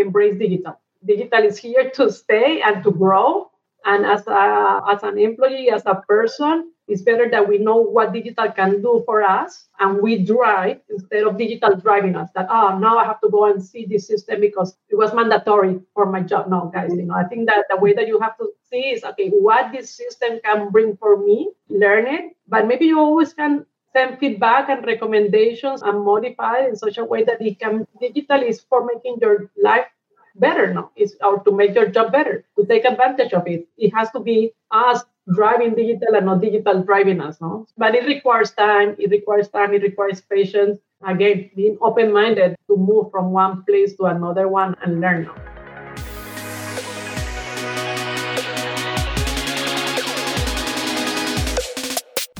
embrace digital. Digital is here to stay and to grow. And as a, as an employee, as a person, it's better that we know what digital can do for us and we drive instead of digital driving us. That oh now I have to go and see this system because it was mandatory for my job. No, guys, you know, I think that the way that you have to see is okay, what this system can bring for me, learn it, but maybe you always can send feedback and recommendations and modify in such a way that it can digital is for making your life better now is or to make your job better. To take advantage of it. It has to be us driving digital and not digital driving us no? But it requires time it requires time it requires patience. Again being open-minded to move from one place to another one and learn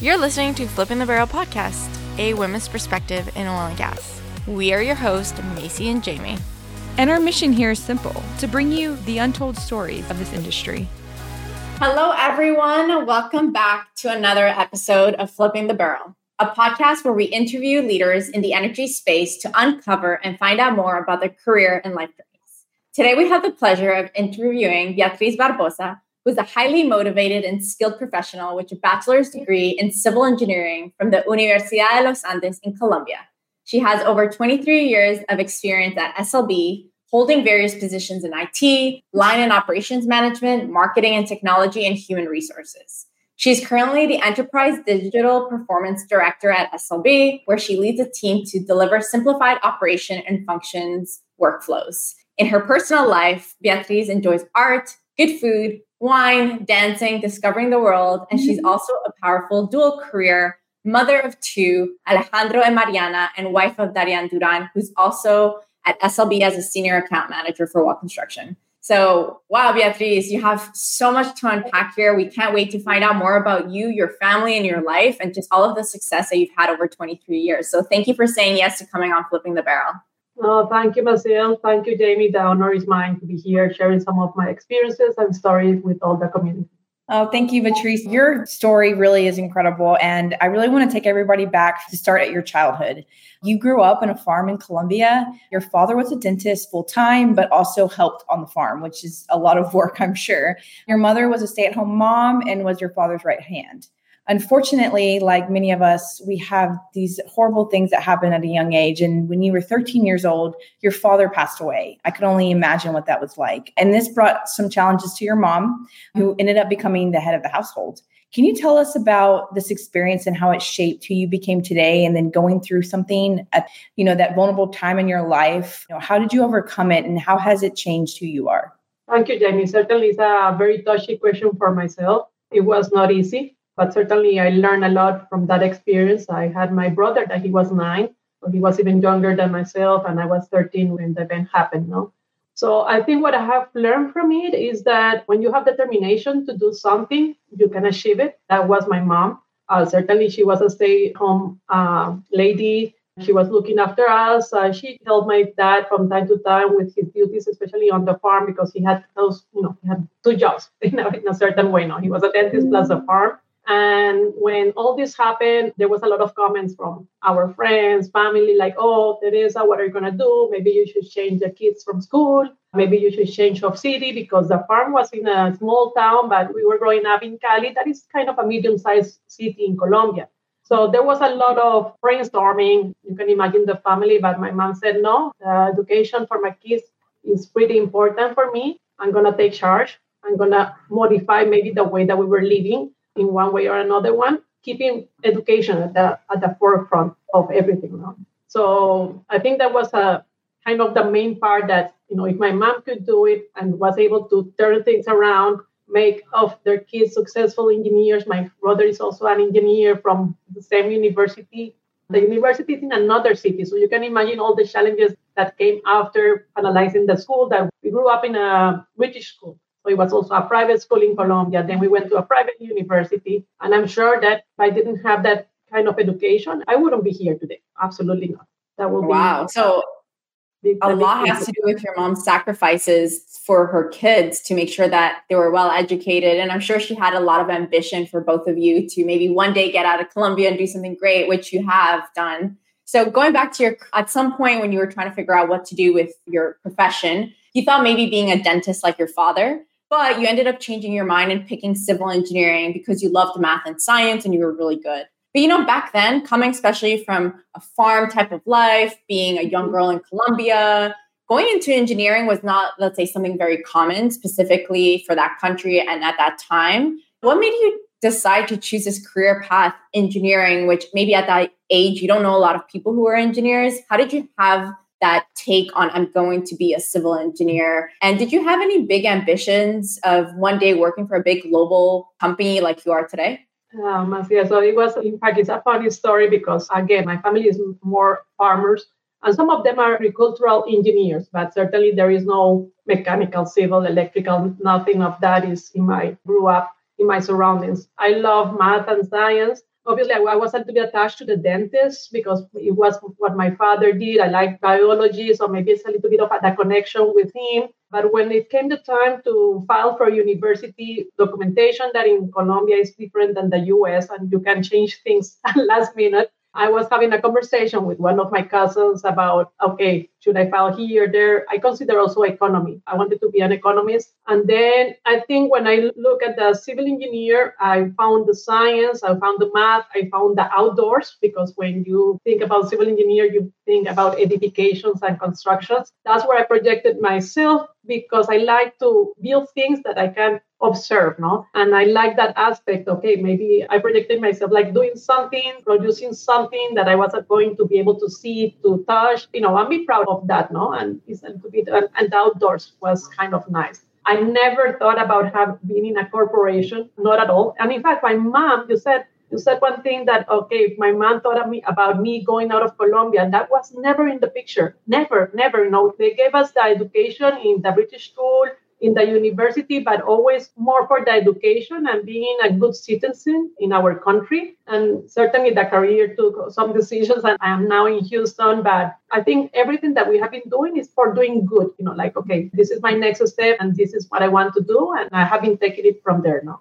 You're listening to Flipping the Barrel podcast, a women's perspective in oil and gas. We are your hosts, Macy and Jamie. And our mission here is simple to bring you the untold stories of this industry. Hello, everyone. Welcome back to another episode of Flipping the Barrel, a podcast where we interview leaders in the energy space to uncover and find out more about their career and life journeys. Today, we have the pleasure of interviewing Beatriz Barbosa, who's a highly motivated and skilled professional with a bachelor's degree in civil engineering from the Universidad de los Andes in Colombia. She has over 23 years of experience at SLB, holding various positions in IT, line and operations management, marketing and technology, and human resources. She's currently the Enterprise Digital Performance Director at SLB, where she leads a team to deliver simplified operation and functions workflows. In her personal life, Beatriz enjoys art, good food, wine, dancing, discovering the world, and she's mm-hmm. also a powerful dual career mother of two, Alejandro and Mariana, and wife of Dario Duran, who's also at SLB as a senior account manager for Well Construction. So, wow, Beatriz, you have so much to unpack here. We can't wait to find out more about you, your family, and your life, and just all of the success that you've had over 23 years. So, thank you for saying yes to coming on Flipping the Barrel. Oh, thank you, Marcel. Thank you, Jamie. The honor is mine to be here sharing some of my experiences and stories with all the community. Oh, thank you, Beatriz. Your story really is incredible. And I really want to take everybody back to start at your childhood. You grew up in a farm in Colombia. Your father was a dentist full time, but also helped on the farm, which is a lot of work, I'm sure. Your mother was a stay at home mom and was your father's right hand unfortunately, like many of us, we have these horrible things that happen at a young age. And when you were 13 years old, your father passed away. I could only imagine what that was like. And this brought some challenges to your mom, who mm-hmm. ended up becoming the head of the household. Can you tell us about this experience and how it shaped who you became today and then going through something at you know that vulnerable time in your life? You know, how did you overcome it and how has it changed who you are? Thank you, Jamie. Certainly it's a very touchy question for myself. It was not easy but certainly I learned a lot from that experience. I had my brother that he was nine, he was even younger than myself, and I was 13 when the event happened. No, so I think what I have learned from it is that when you have determination to do something, you can achieve it. That was my mom. Uh, certainly, she was a stay-home uh, lady. She was looking after us. Uh, she helped my dad from time to time with his duties, especially on the farm, because he had those, you know, he had two jobs in a, in a certain way. No, he was a dentist plus a farm. And when all this happened, there was a lot of comments from our friends, family, like, oh, Teresa, what are you going to do? Maybe you should change the kids from school. Maybe you should change of city because the farm was in a small town, but we were growing up in Cali. That is kind of a medium sized city in Colombia. So there was a lot of brainstorming. You can imagine the family, but my mom said, no, education for my kids is pretty important for me. I'm going to take charge. I'm going to modify maybe the way that we were living in one way or another one, keeping education at the at the forefront of everything. No? So I think that was a kind of the main part that you know if my mom could do it and was able to turn things around make of their kids successful engineers my brother is also an engineer from the same university the university is in another city so you can imagine all the challenges that came after analyzing the school that we grew up in a british school it was also a private school in Colombia. Then we went to a private university. And I'm sure that if I didn't have that kind of education, I wouldn't be here today. Absolutely not. That will wow. Be, so a lot has to do with your mom's sacrifices for her kids to make sure that they were well educated. And I'm sure she had a lot of ambition for both of you to maybe one day get out of Colombia and do something great, which you have done. So going back to your at some point when you were trying to figure out what to do with your profession, you thought maybe being a dentist like your father, but you ended up changing your mind and picking civil engineering because you loved math and science and you were really good. But you know, back then, coming especially from a farm type of life, being a young girl in Colombia, going into engineering was not, let's say, something very common specifically for that country and at that time. What made you decide to choose this career path, engineering, which maybe at that age you don't know a lot of people who are engineers? How did you have that take on I'm going to be a civil engineer? And did you have any big ambitions of one day working for a big global company like you are today? Um, yeah, so it was, in fact, it's a funny story because, again, my family is more farmers, and some of them are agricultural engineers, but certainly there is no mechanical, civil, electrical, nothing of that is in my, grew up in my surroundings. I love math and science, obviously I, was a little bit attached to the dentist because it was what my father did. I like biology, so maybe it's a little bit of a, connection with him. But when it came the time to file for university documentation that in Colombia is different than the US and you can change things last minute, I was having a conversation with one of my cousins about, okay, should I file here, or there? I consider also economy. I wanted to be an economist. And then I think when I look at the civil engineer, I found the science, I found the math, I found the outdoors, because when you think about civil engineer, you think about edifications and constructions. That's where I projected myself because I like to build things that I can observe, no? And I like that aspect. Okay, maybe I projected myself like doing something, producing something that I wasn't going to be able to see, to touch, you know, and be proud of that, no? And it's a little bit, and, and outdoors was kind of nice. I never thought about have being in a corporation, not at all. And in fact, my mom, you said, you said one thing that okay, if my mom thought of me about me going out of Colombia, that was never in the picture. Never, never. You know, they gave us the education in the British school in the university, but always more for the education and being a good citizen in our country. And certainly the career took some decisions, and I am now in Houston. But I think everything that we have been doing is for doing good. You know, like, okay, this is my next step, and this is what I want to do. And I have been taking it from there now.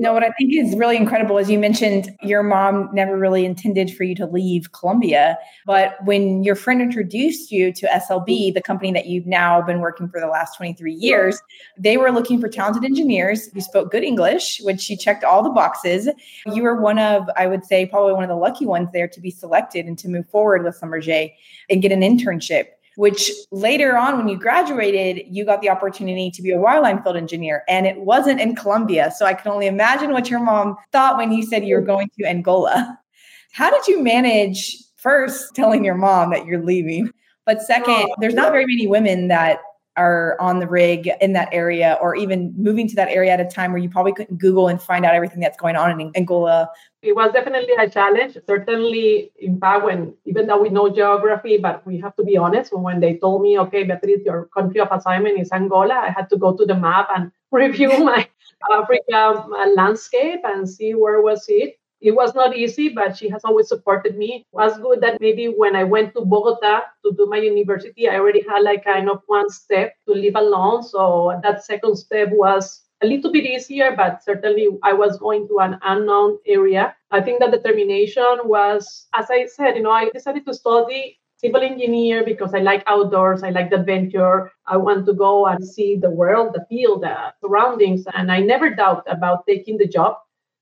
No, what I think is really incredible is you mentioned your mom never really intended for you to leave Colombia. But when your friend introduced you to SLB, the company that you've now been working for the last 23 years, they were looking for talented engineers who spoke good English, which you checked all the boxes. You were one of, I would say, probably one of the lucky ones there to be selected and to move forward with Schlumberger and get an internship which later on, when you graduated, you got the opportunity to be a wireline field engineer. And it wasn't in Colombia. So I can only imagine what your mom thought when you said you were going to Angola. How did you manage first telling your mom that you're leaving? But second, there's not very many women that are on the rig in that area or even moving to that area at a time where you probably couldn't Google and find out everything that's going on in Angola? It was definitely a challenge. Certainly, in fact, when even though we know geography, but we have to be honest, when they told me, okay, Beatriz, your country of assignment is Angola, I had to go to the map and review my Africa uh, landscape and see where was it it was not easy, but she has always supported me. It was good that maybe when I went to Bogota to do my university, I already had like kind of one step to live alone. So that second step was a little bit easier, but certainly I was going to an unknown area. I think that determination was, as I said, you know, I decided to study civil engineer because I like outdoors, I like the adventure. I want to go and see the world, the field, the surroundings. And I never doubt about taking the job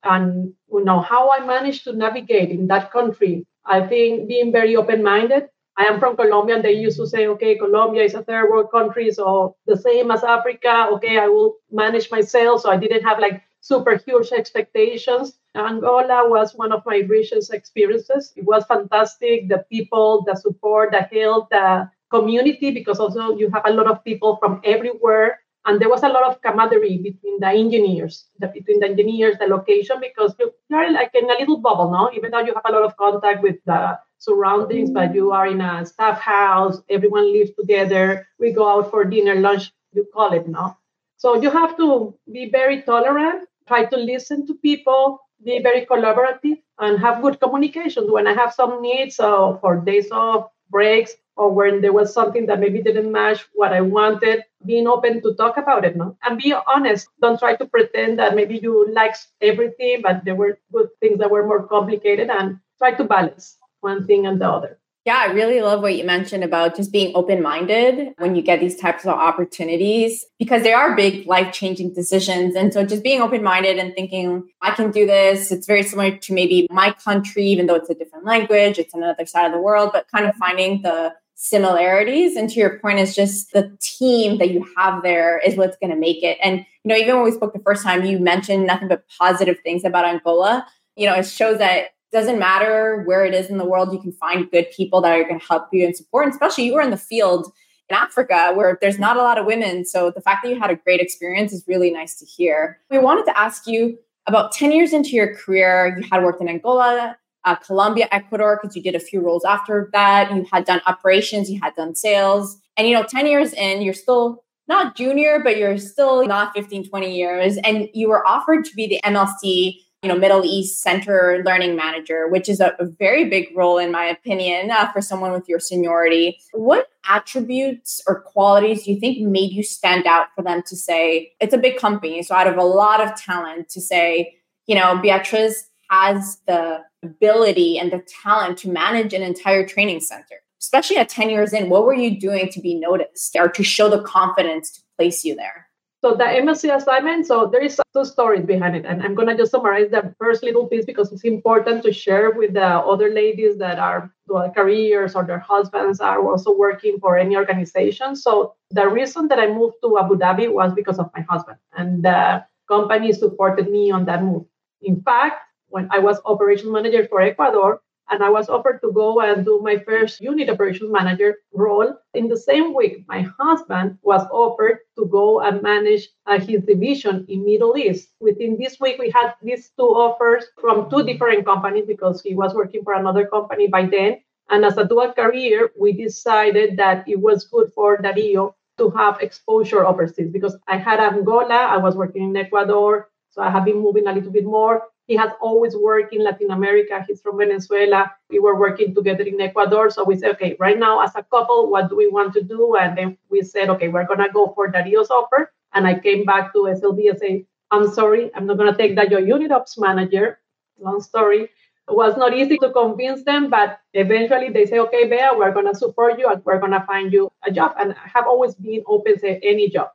and you know how I managed to navigate in that country. I think being very open-minded. I am from Colombia, and they used to say, "Okay, Colombia is a third world country, so the same as Africa. Okay, I will manage myself." So I didn't have like super huge expectations. Angola was one of my richest experiences. It was fantastic. The people, the support, the help, the community, because also you have a lot of people from everywhere and there was a lot of camaraderie between the engineers, the, between the engineers, the location, because you, are like in a little bubble, no? Even though you have a lot of contact with the surroundings, but you are in a staff house, everyone lives together. We go out for dinner, lunch, you call it, no? So you have to be very tolerant, try to listen to people, be very collaborative, and have good communication. When I have some needs uh, for days off, breaks, or when there was something that maybe didn't match what I wanted, being open to talk about it, no? And be honest. Don't try to pretend that maybe you like everything, but there were good things that were more complicated and try to balance one thing and the other. Yeah, I really love what you mentioned about just being open minded when you get these types of opportunities because they are big life changing decisions. And so just being open minded and thinking, I can do this. It's very similar to maybe my country, even though it's a different language, it's another side of the world, but kind of finding the similarities. And to your point, is just the team that you have there is what's going to make it. And, you know, even when we spoke the first time, you mentioned nothing but positive things about Angola. You know, it shows that doesn't matter where it is in the world, you can find good people that are going to help you and support. And especially you were in the field in Africa where there's not a lot of women. So the fact that you had a great experience is really nice to hear. We wanted to ask you about 10 years into your career, you had worked in Angola, uh, Colombia, Ecuador, because you did a few roles after that. You had done operations, you had done sales. And, you know, 10 years in, you're still not junior, but you're still not 15, 20 years. And you were offered to be the MLC you know middle east center learning manager which is a, a very big role in my opinion uh, for someone with your seniority what attributes or qualities do you think made you stand out for them to say it's a big company so out of a lot of talent to say you know Beatriz has the ability and the talent to manage an entire training center especially at 10 years in what were you doing to be noticed or to show the confidence to place you there so the MLC assignment, so there is two stories behind it. And I'm going to just summarize the first little piece because it's important to share with the other ladies that are dual careers or their husbands are also working for any organization. So the reason that I moved to Abu Dhabi was because of my husband. And the company supported me on that move. In fact, when I was operations manager for Ecuador, and I was offered to go and do my first unit operations manager role. In the same week, my husband was offered to go and manage uh, his division in Middle East. Within this week, we had these two offers from two different companies because he was working for another company by then. And as a dual career, we decided that it was good for Dario to have exposure overseas because I had Angola, I was working in Ecuador, so I have been moving a little bit more. He has always worked in Latin America. He's from Venezuela. We were working together in Ecuador. So we said, okay, right now as a couple, what do we want to do? And then we said, okay, we're going to go for Dario's offer. And I came back to SLB and say, I'm sorry, I'm not going to take that geo unit ops manager. Long story. It was not easy to convince them, but eventually they say, okay, Bea, we're going to support you and we're going to find you a job. And I have always been open to any job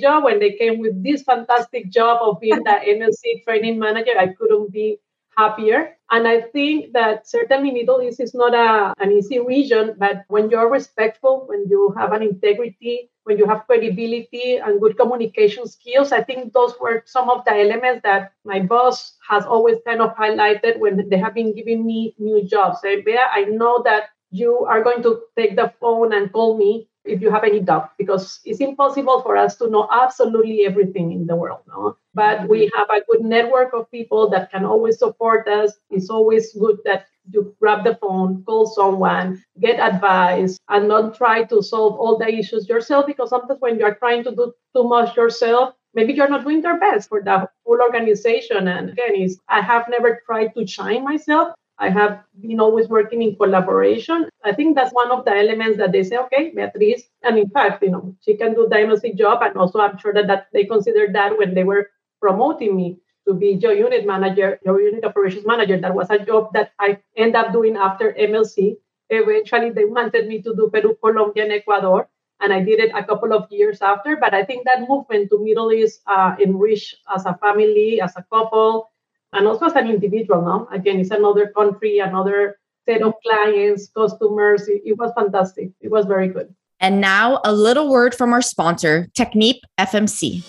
job. When they came with this fantastic job of being the MLC training manager, I couldn't be happier. And I think that certainly Middle East is not a, an easy region, but when you're respectful, when you have an integrity, when you have credibility and good communication skills, I think those were some of the elements that my boss has always kind of highlighted when they have been giving me new jobs. Say, Bea, I know that you are going to take the phone and call me if you have any doubt, because it's impossible for us to know absolutely everything in the world. No? But we mm-hmm. have a good network of people that can always support us. It's always good that you grab the phone, call someone, get advice, and not try to solve all the issues yourself. Because sometimes when you're trying to do too much yourself, maybe you're not doing your best for the whole organization. And again, is I have never tried to shine myself. I have been always working in collaboration. I think that's one of the elements that they say, okay, Beatriz, and in fact, you know, she can do diagnostic job. And also I'm sure that, that they considered that when they were promoting me to be geo unit manager, geo unit operations manager. That was a job that I end up doing after MLC. Eventually they wanted me to do Peru, Colombia, and Ecuador. And I did it a couple of years after. But I think that movement to Middle East uh, enriched as a family, as a couple, and also as an individual now again it's another country another set of clients customers. It, it, was fantastic. It was very good. And now a little word from our sponsor technip fmc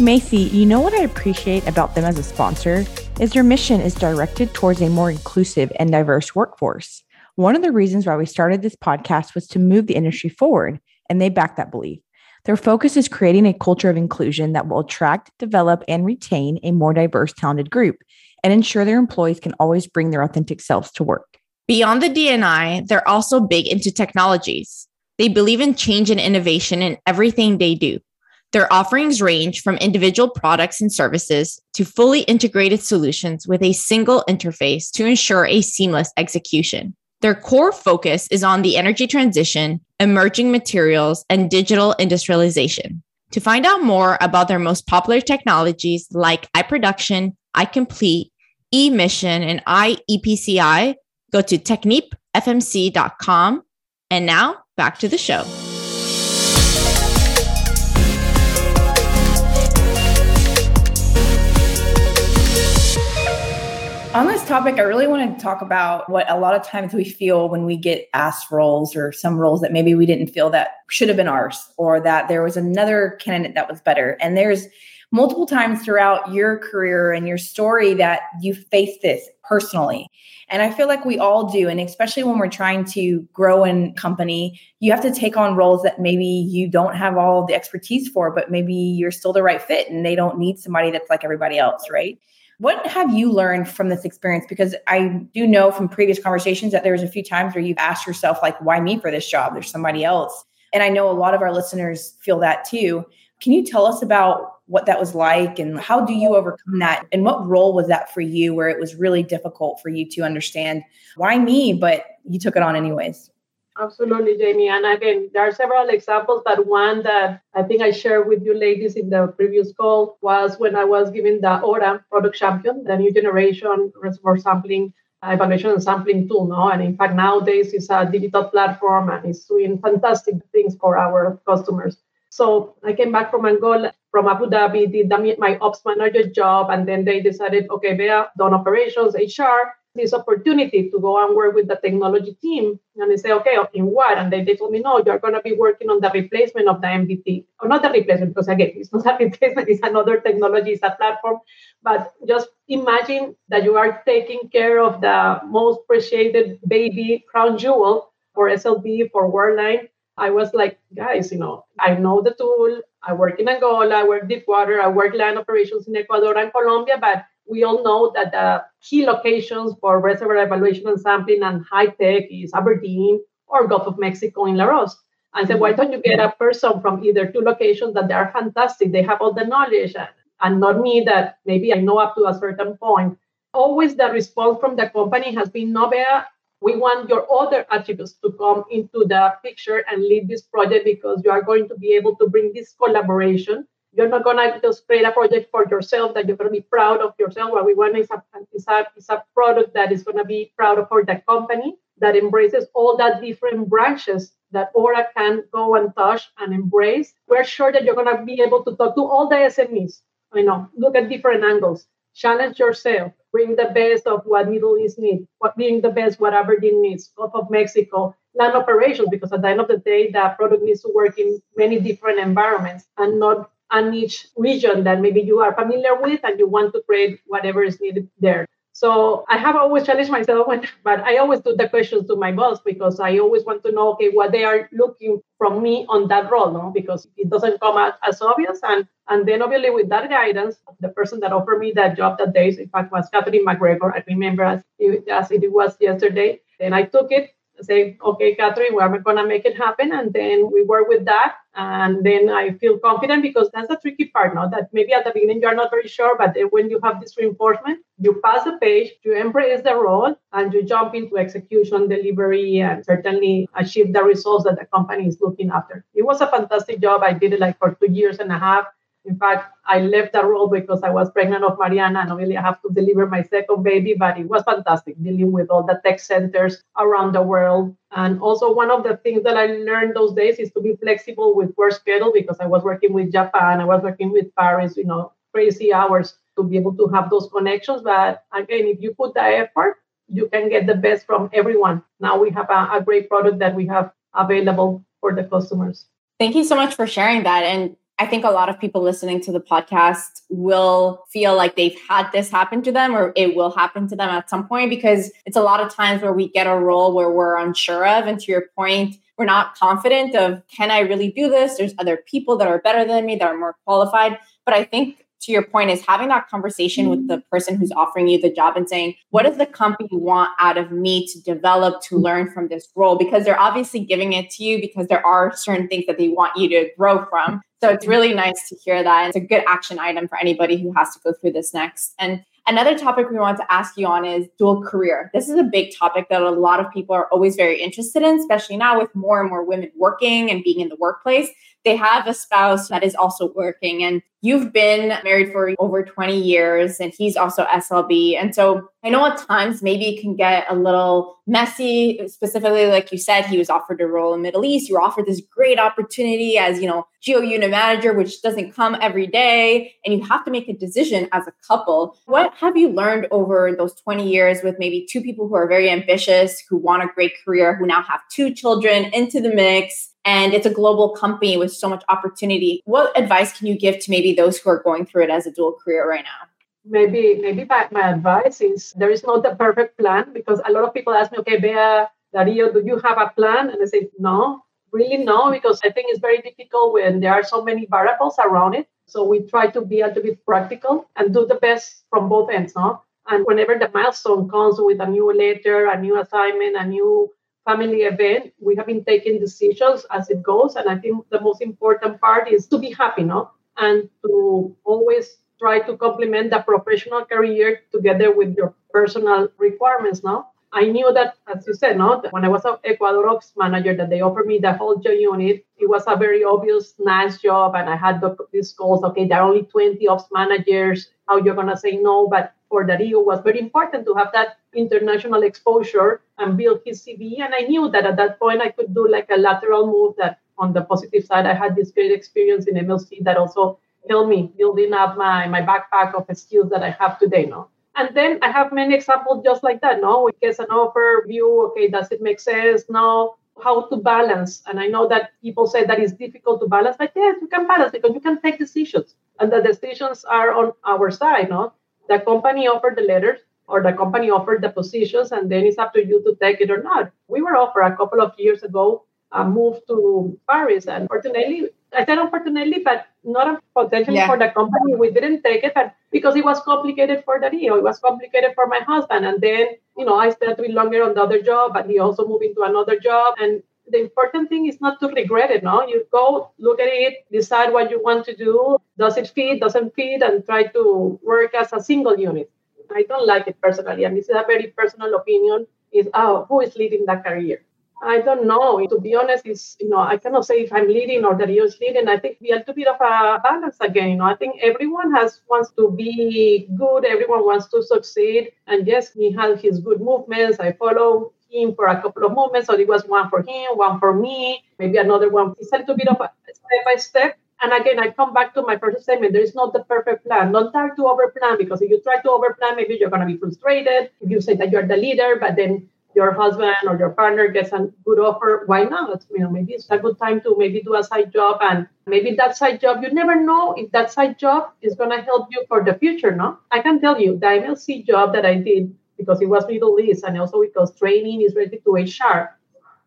macy you know what i appreciate about them as a sponsor? Is their mission is directed towards a more inclusive and diverse workforce. One of the reasons why we started this podcast was to move the industry forward and they back that belief their focus is creating a culture of inclusion that will attract, develop, and retain a more diverse, talented group and ensure their employees can always bring their authentic selves to work. Beyond the DNI, they're also big into technologies. They believe in change and innovation in everything they do. Their offerings range from individual products and services to fully integrated solutions with a single interface to ensure a seamless execution. Their core focus is on the energy transition, emerging materials, and digital industrialization. To find out more about their most popular technologies like iProduction, iComplete, eMission, and iEPCI, Go to technipfmc.com. And now back to the show. On this topic, I really want to talk about what a lot of times we feel when we get asked roles or some roles that maybe we didn't feel that should have been ours or that there was another candidate that was better. And there's multiple times throughout your career and your story that you faced this personally. And I feel like we all do. And especially when we're trying to grow in company, you have to take on roles that maybe you don't have all the expertise for, but maybe you're still the right fit and they don't need somebody that's like everybody else, right? What have you learned from this experience? Because I do know from previous conversations that there was a few times where you've asked yourself, like, why me for this job? There's somebody else. And I know a lot of our listeners feel that too. Can you tell us about what that was like and how do you overcome that? And what role was that for you where it was really difficult for you to understand why me, but you took it on anyways? Absolutely, Jamie. And again, there are several examples, but one that I think I shared with you ladies in the previous call was when I was given the Ora Product Champion, the new generation reservoir sampling uh, evaluation and sampling tool. No? And in fact, nowadays it's a digital platform and it's doing fantastic things for our customers. So I came back from Angola, from Abu Dhabi, did my ops manager job, and then they decided, okay, Bea, done operations, HR, this opportunity to go and work with the technology team. And they say, okay, in what? And they, they told me, no, you're going to be working on the replacement of the MDT. Or not the replacement, because again, it's not a replacement, it's another technology, it's a platform. But just imagine that you are taking care of the most appreciated baby crown jewel for SLB, for Wireline, I was like, guys, you know, I know the tool. I work in Angola, I work deep water, I work land operations in Ecuador and Colombia, but we all know that the key locations for reservoir evaluation and sampling and high tech is Aberdeen or Gulf of Mexico in La Laros. I said, why don't you get a person from either two locations that they are fantastic? They have all the knowledge and, and not me that maybe I know up to a certain point. Always the response from the company has been, no, Bea, we want your other attributes to come into the picture and lead this project because you are going to be able to bring this collaboration. You're not to just create a project for yourself that you're to be proud of yourself. What we want is a, is a, is a product that is to be proud of for the company that embraces all that different branches that Ora can go and touch and embrace. We're sure that you're to be able to talk to all the SMEs. You know, look at different angles, challenge yourself, bring the best of what Middle East needs, what bring the best what Aberdeen needs, Gulf of Mexico, land operations, because at the end of the day, the product needs to work in many different environments and not a niche region that maybe you are familiar with and you want to create whatever is needed there. So I have always challenged myself, when, but I always do the questions to my boss because I always want to know, okay, what they are looking from me on that role, no? Because it doesn't come out as obvious. And and then obviously with that guidance, the person that offered me that job that day, in fact, was Catherine MacGregor. I remember as it, as it was yesterday. And I took it say, okay, Catherine, we're going to make it happen. And then we work with that. And then I feel confident because that's the tricky part now that maybe at the beginning you're not very sure, but when you have this reinforcement, you pass the page, you embrace the role, and you jump into execution, delivery, and certainly achieve the results that the company is looking after. It was a fantastic job. I did it like for two years and a half. In fact, I left that role because I was pregnant of Mariana and obviously I have to deliver my second baby, but it was fantastic dealing with all the tech centers around the world. And also one of the things that I learned those days is to be flexible with work schedule because I was working with Japan, I was working with Paris, you know, crazy hours to be able to have those connections. But again, if you put the effort, you can get the best from everyone. Now we have a, a great product that we have available for the customers. Thank you so much for sharing that. And I think a lot of people listening to the podcast will feel like they've had this happen to them or it will happen to them at some point because it's a lot of times where we get a role where we're unsure of. And to your point, we're not confident of can I really do this? There's other people that are better than me that are more qualified. But I think to your point is having that conversation with the person who's offering you the job and saying what does the company want out of me to develop to learn from this role because they're obviously giving it to you because there are certain things that they want you to grow from so it's really nice to hear that it's a good action item for anybody who has to go through this next and Another topic we want to ask you on is dual career. This is a big topic that a lot of people are always very interested in, especially now with more and more women working and being in the workplace. They have a spouse that is also working. And You've been married for over 20 years and he's also SLB. And so I know at times maybe it can get a little messy, specifically like you said, he was offered a role in Middle East. You were offered this great opportunity as, you know, geo unit manager, which doesn't come every day. And you have to make a decision as a couple. What have you learned over those 20 years with maybe two people who are very ambitious, who want a great career, who now have two children into the mix? And it's a global company with so much opportunity. What advice can you give to maybe those who are going through it as a dual career right now? Maybe, maybe my, my advice is there is not the perfect plan because a lot of people ask me, okay, Bea, Dario, do you have a plan? And I say, no, really no, because I think it's very difficult when there are so many variables around it. So we try to be a little bit practical and do the best from both ends, no? And whenever the milestone comes with a new letter, a new assignment, a new family event, we have been taking decisions as it goes. And I think the most important part is to be happy, no? And to always try to complement the professional career together with your personal requirements, no? I knew that, as you said, no, when I was an Ecuador ops manager, that they offered me the whole unit. It was a very obvious, nice job, and I had the, these calls. Okay, there are only 20 ops managers. How you're gonna say no? But for Dario, was very important to have that international exposure and build his CV. And I knew that at that point I could do like a lateral move. That on the positive side, I had this great experience in MLC that also helped me building up my my backpack of skills that I have today. No. And then I have many examples just like that. No, we get an offer, view, okay, does it make sense? No, how to balance. And I know that people say that it's difficult to balance, but yes, you can balance because you can take decisions. And the decisions are on our side, no? The company offered the letters or the company offered the positions, and then it's up to you to take it or not. We were offered a couple of years ago a move to Paris, and fortunately, I said unfortunately, but not potentially yeah. for the company. We didn't take it but because it was complicated for Dario. It was complicated for my husband. And then, you know, I stayed a bit longer on the other job, but he also moved into another job. And the important thing is not to regret it. No, you go look at it, decide what you want to do. Does it fit? Doesn't fit? And try to work as a single unit. I don't like it personally, and this is a very personal opinion. Is oh, who is leading that career? I don't know. To be honest, is you know I cannot say if I'm leading or that you're leading. I think we have to bit of a balance again. You know, I think everyone has wants to be good. Everyone wants to succeed. And yes, he has his good movements. I follow him for a couple of movements. So it was one for him, one for me, maybe another one. It's a little bit of a step by step. And again, I come back to my first statement. There is not the perfect plan. Don't try to overplan because if you try to overplan, maybe you're going to be frustrated. If you say that you're the leader, but then your husband or your partner gets a good offer, why not? You know, maybe it's a good time to maybe do a side job and maybe that side job, you never know if that side job is gonna help you for the future, no? I can tell you the MLC job that I did because it was Middle East and also because training is related to HR.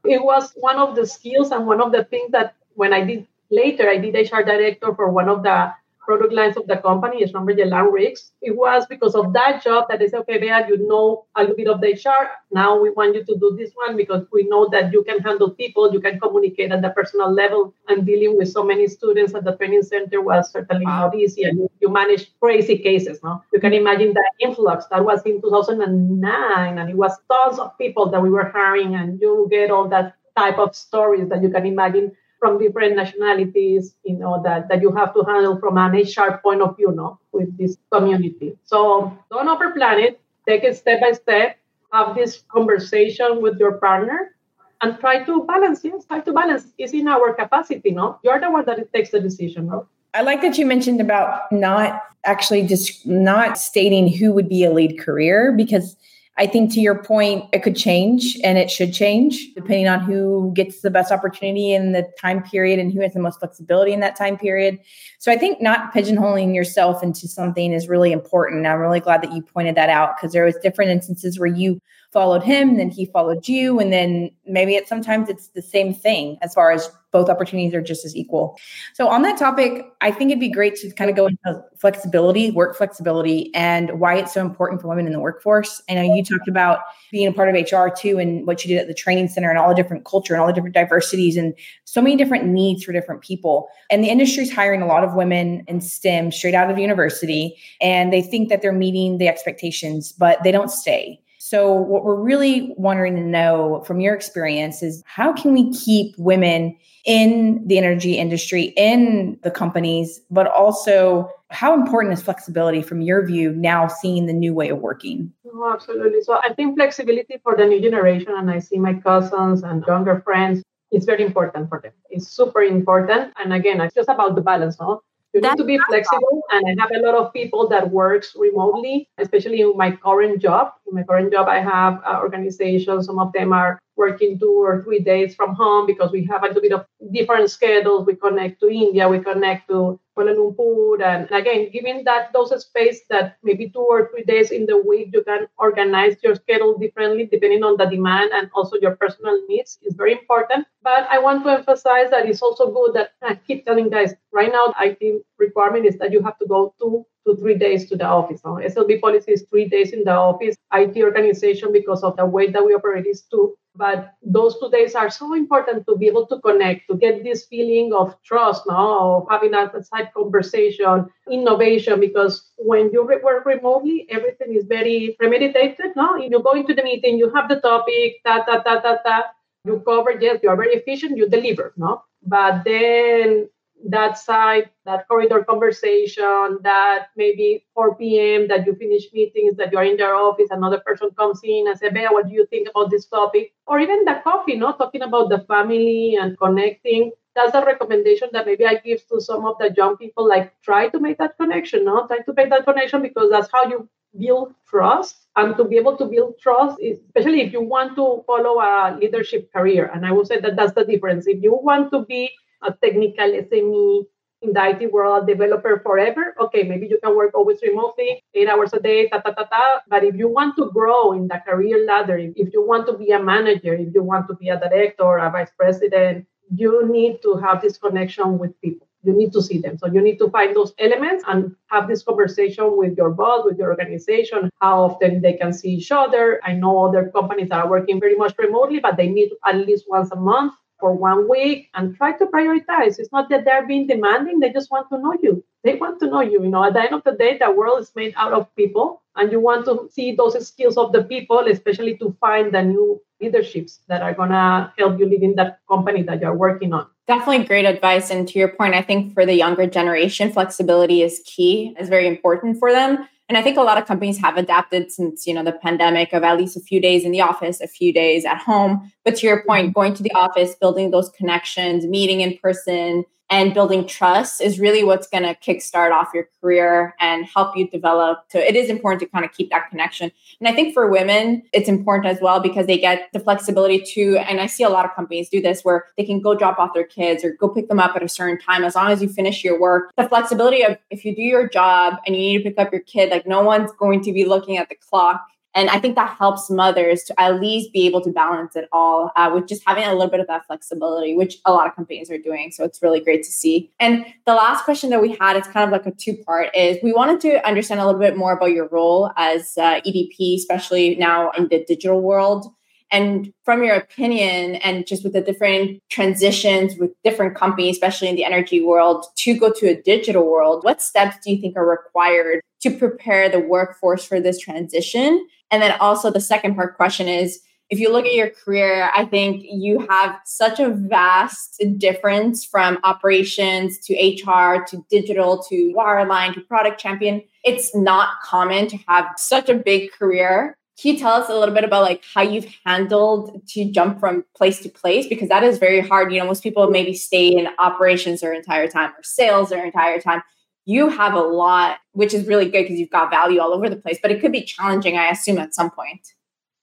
It was one of the skills and one of the things that when I did later, I did HR director for one of the product lines of the company, is number Yelan Rigs. It was because of that job that they said, okay, Bea, you know a little bit of the HR. Now we want you to do this one because we know that you can handle people, you can communicate at the personal level, and dealing with so many students at the training center was certainly wow. not easy. And you manage crazy cases, no? You can imagine that influx. That was in 2009, and it was tons of people that we were hiring, and you get all that type of stories that you can imagine from different nationalities, you know, that, that you have to handle from an HR point of view, no, with this community. So don't overplan it. Take it step by step. Have this conversation with your partner and try to balance. Yes, try to balance. It's in our capacity, no? You're the one that takes the decision, no? I like that you mentioned about not actually just not stating who would be a lead career because I think to your point, it could change and it should change depending on who gets the best opportunity in the time period and who has the most flexibility in that time period. So I think not pigeonholing yourself into something is really important. I'm really glad that you pointed that out because there was different instances where you followed him, then he followed you, and then maybe it sometimes it's the same thing as far as both opportunities are just as equal. So on that topic, I think it'd be great to kind of go into flexibility, work flexibility, and why it's so important for women in the workforce. I know you talked about being a part of HR too, and what you did at the training center, and all the different culture and all the different diversities, and so many different needs for different people. And the industry is hiring a lot of women in STEM straight out of university, and they think that they're meeting the expectations, but they don't stay. So, what we're really wanting to know from your experience is how can we keep women in the energy industry, in the companies, but also how important is flexibility from your view now seeing the new way of working? Oh, absolutely. So, I think flexibility for the new generation, and I see my cousins and younger friends, it's very important for them. It's super important. And again, it's just about the balance, no? You need to be flexible. And I have a lot of people that works remotely, especially in my current job. In my current job, I have uh, organizations. Some of them are working two or three days from home because we have a little bit of different schedules. We connect to India, we connect to Kuala Lumpur, and again, giving that those space that maybe two or three days in the week you can organize your schedule differently depending on the demand and also your personal needs is very important. But I want to emphasize that it's also good that I keep telling guys right now. I think requirement is that you have to go two to three days to the office. No? SLB policy is three days in the office. IT organization because of the way that we operate is two but those two days are so important to be able to connect to get this feeling of trust now of having a side conversation innovation because when you work remotely everything is very premeditated no? You go into the meeting you have the topic ta ta ta ta ta. You cover yes you are very efficient you deliver no? But then that side, that corridor conversation, that maybe 4 p.m. that you finish meetings, that you're in their office, another person comes in and say, Bea, what do you think about this topic? Or even the coffee, no, talking about the family and connecting. That's a recommendation that maybe I give to some of the young people, like try to make that connection, no? Try to make that connection because that's how you build trust. And to be able to build trust, especially if you want to follow a leadership career. And I will say that that's the difference. If you want to be a technical SME in the IT world, developer forever, okay, maybe you can work always remotely, eight hours a day, ta ta ta ta. But if you want to grow in the career ladder, if you want to be a manager, if you want to be a director a vice president, you need to have this connection with people. You need to see them. So you need to find those elements and have this conversation with your boss, with your organization, how often they can see each other. I know other companies that are working very much remotely, but they meet at least once a month for one week and try to prioritize. It's not that they're being demanding, they just want to know you. They want to know you. You know, at the end of the day, the world is made out of people, and you want to see those skills of the people, especially to find the new leaderships that are gonna help you lead in that company that you're working on. Definitely great advice. And to your point, I think for the younger generation, flexibility is key, is very important for them. And I think a lot of companies have adapted since, you know, the pandemic of at least a few days in the office, a few days at home. But to your point, mm-hmm. going to the office, building those connections, meeting in person, and building trust is really what's going to kickstart off your career and help you develop so it is important to kind of keep that connection. And i think for women it's important as well because they get the flexibility to and i see a lot of companies do this where they can go drop off their kids or go pick them up at a certain time. As long as you finish your work the flexibility of if you do your job and you need to pick up your kid like no one's going to be looking at the clock and I think that helps mothers to at least be able to balance it all uh, with just having a little bit of that flexibility, which a lot of companies are doing. So it's really great to see. And the last question that we had is kind of like a two part is we wanted to understand a little bit more about your role as uh, EDP, especially now in the digital world. And from your opinion, and just with the different transitions with different companies, especially in the energy world, to go to a digital world, what steps do you think are required to prepare the workforce for this transition? And then also the second part question is if you look at your career, I think you have such a vast difference from operations to HR to digital to wireline to product champion. It's not common to have such a big career. Can you tell us a little bit about like how you've handled to jump from place to place? Because that is very hard. You know, most people maybe stay in operations their entire time or sales their entire time you have a lot, which is really good because you've got value all over the place, but it could be challenging, I assume, at some point.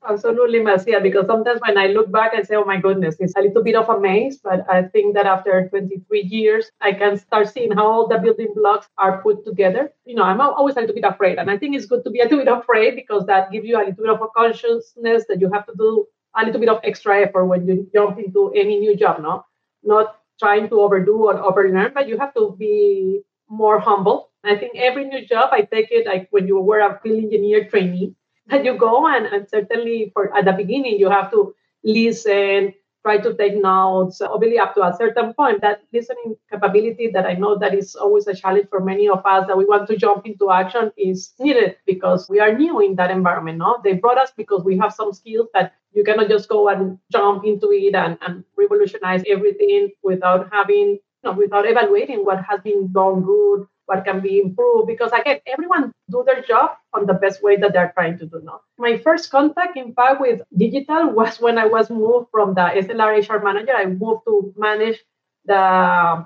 Absolutely, Marcia, because sometimes when I look back, I say, oh my goodness, it's a little bit of a maze. But I think that after 23 years, I can start seeing how all the building blocks are put together. You know, I'm always a little bit afraid. And I think it's good to be a little bit afraid because that gives you a little bit of a consciousness that you have to do a little bit of extra effort when you jump into any new job, no? Not trying to overdo or overlearn, but you have to be more humble. I think every new job, I take it like when you were a field engineer trainee, that you go and, and certainly for at the beginning you have to listen, try to take notes, obviously up to a certain point. That listening capability that I know that is always a challenge for many of us that we want to jump into action is needed because we are new in that environment. No, they brought us because we have some skills that you cannot just go and jump into it and, and revolutionize everything without having, know, without evaluating what has been done good, what can be improved because again everyone do their job on the best way that they're trying to do now my first contact in fact with digital was when i was moved from the slr hr manager. I moved to manage the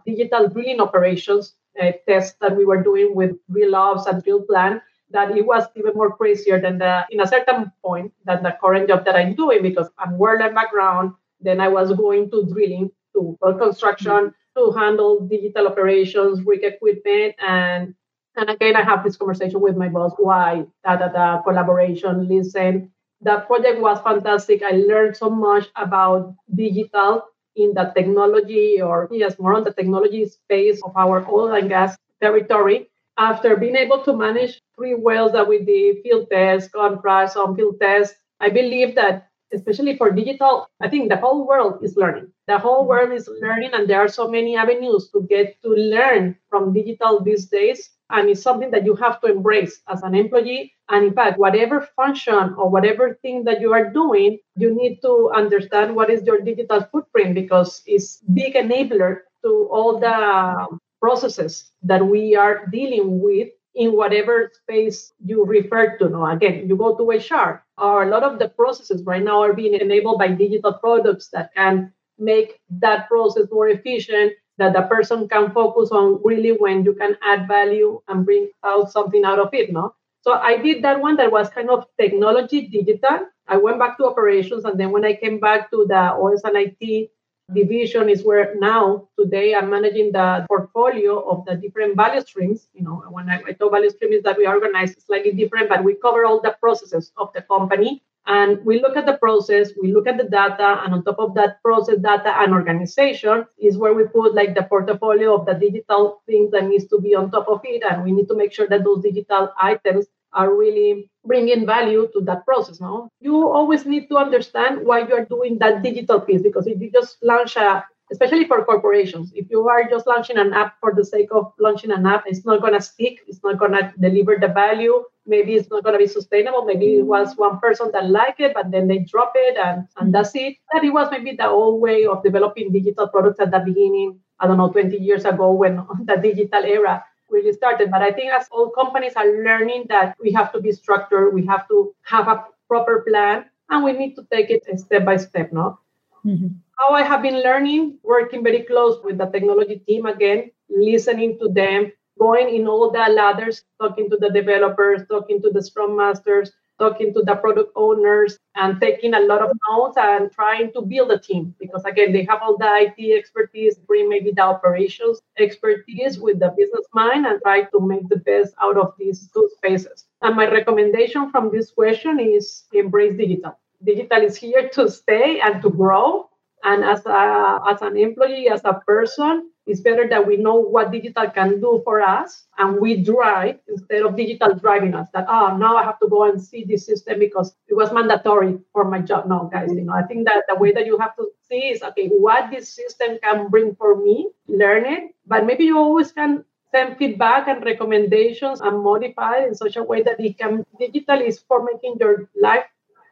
digital drilling operations uh, test that we were doing with DrillOps and DrillPlan that it was even more crazier than the in a certain point than the current job that i'm doing because i'm wireline background then i was going to drilling to construction to handle digital operations, rig equipment, and and again, I have this conversation with my boss. Why da da da collaboration? Listen, that project was fantastic. I learned so much about digital in the technology, or yes, more on the technology space of our oil and gas territory. After being able to manage three wells that we did, field tests, contracts on field tests, I believe that especially for digital, I think the whole world is learning. The whole mm-hmm. world is learning, and there are so many avenues to get to learn from digital these days. And it's something that you have to embrace as an employee. And in fact, whatever function or whatever thing that you are doing, you need to understand what is your digital footprint because it's big enabler to all the processes that we are dealing with in whatever space you refer to. Now, again, you go to HR, or a lot of the processes right now are being enabled by digital products that can make that process more efficient, that the person can focus on really when you can add value and bring out something out of it. No? So I did that one that was kind of technology digital. I went back to operations, and then when I came back to the OS and IT division is where now today I'm managing the portfolio of the different value streams. You know, when I, I talk value stream is that we organize slightly different, but we cover all the processes of the company. And we look at the process, we look at the data, and on top of that process, data, and organization is where we put like the portfolio of the digital things that needs to be on top of it. And we need to make sure that those digital items are really bringing value to that process no? You always need to understand why you are doing that digital piece because if you just launch a especially for corporations if you are just launching an app for the sake of launching an app it's not going to stick it's not going to deliver the value maybe it's not going to be sustainable maybe it was one person that liked it but then they drop it and, and that's it. That it was maybe the old way of developing digital products at the beginning i don't know 20 years ago when the digital era really started. But I think as all companies are learning that we have to be structured, we have to have a proper plan, and we need to take it step by step. No. Mm-hmm. How I have been learning, working very close with the technology team again, listening to them, going in all the ladders, talking to the developers, talking to the scrum masters, talking to the product owners and taking a lot of notes and trying to build a team because again they have all the IT expertise, bring maybe the operations expertise with the business mind and try to make the best out of these two spaces. And my recommendation from this question is embrace digital. Digital is here to stay and to grow. And as a, as an employee, as a person, it's better that we know what digital can do for us and we drive instead of digital driving us. That oh now I have to go and see this system because it was mandatory for my job. No, guys, you know, I think that the way that you have to see is okay, what this system can bring for me, learn it, but maybe you always can send feedback and recommendations and modify in such a way that it can digital is for making your life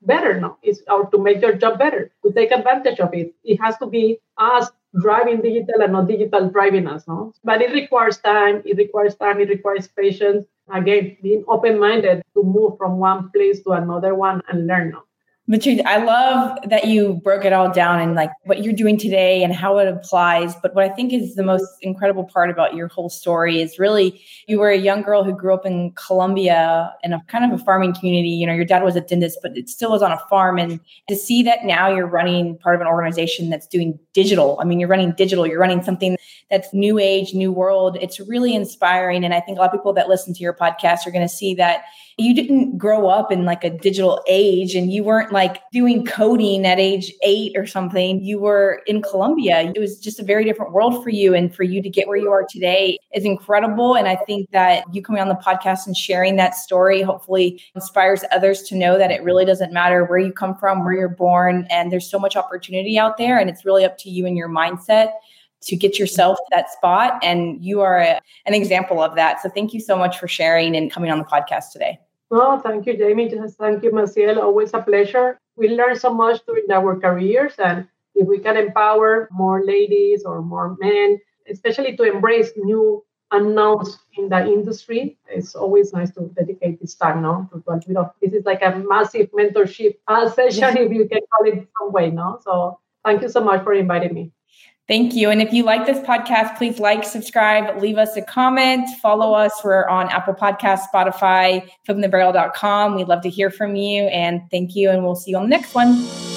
better now is or to make your job better to take advantage of it it has to be us driving digital and not digital driving us no? But it requires time it requires time it requires patience. Again being open-minded to move from one place to another one and learn now Beatriz, I love that you broke it all down and like what you're doing today and how it applies. But what I think is the most incredible part about your whole story is really you were a young girl who grew up in Colombia in a kind of a farming community. You know, your dad was a dentist, but it still was on a farm. And to see that now you're running part of an organization that's doing digital. I mean, you're running digital, you're running something that's new age, new world. It's really inspiring. And I think a lot of people that listen to your podcast are going to see that you didn't grow up in like a digital age and you weren't like doing coding at age eight or something. You were in Colombia. It was just a very different world for you. And for you to get where you are today is incredible. And I think that you coming on the podcast and sharing that story hopefully inspires others to know that it really doesn't matter where you come from, where you're born, and there's so much opportunity out there. And it's really up to you and your mindset to get yourself to that spot. And you are a, an example of that. So thank you so much for sharing and coming on the podcast today. Oh, thank you, Jamie. Just thank you, Maciel. Always a pleasure. We learn so much during our careers. And if we can empower more ladies or more men, especially to embrace new unknowns in the industry, it's always nice to dedicate this time, now To bit of, this is like a massive mentorship uh, session, if you can call it some way, no? So thank you so much for inviting me. Thank you. And if you like this podcast, please like, subscribe, leave us a comment, follow us. We're on Apple Podcasts, Spotify, flippingthebarrel.com. We'd love to hear from you. And thank you. And we'll see you on the next one.